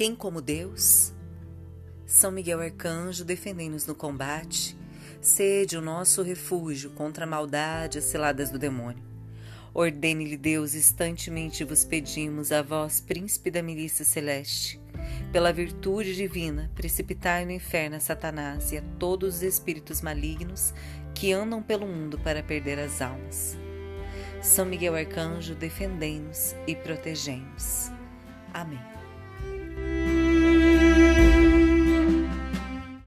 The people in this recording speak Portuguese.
Quem como Deus? São Miguel Arcanjo, defendei-nos no combate. Sede o nosso refúgio contra a maldade e as ciladas do demônio. Ordene-lhe Deus, instantemente vos pedimos, a vós, príncipe da milícia celeste, pela virtude divina, precipitai no inferno a Satanás e a todos os espíritos malignos que andam pelo mundo para perder as almas. São Miguel Arcanjo, defendei-nos e protegei-nos. Amém.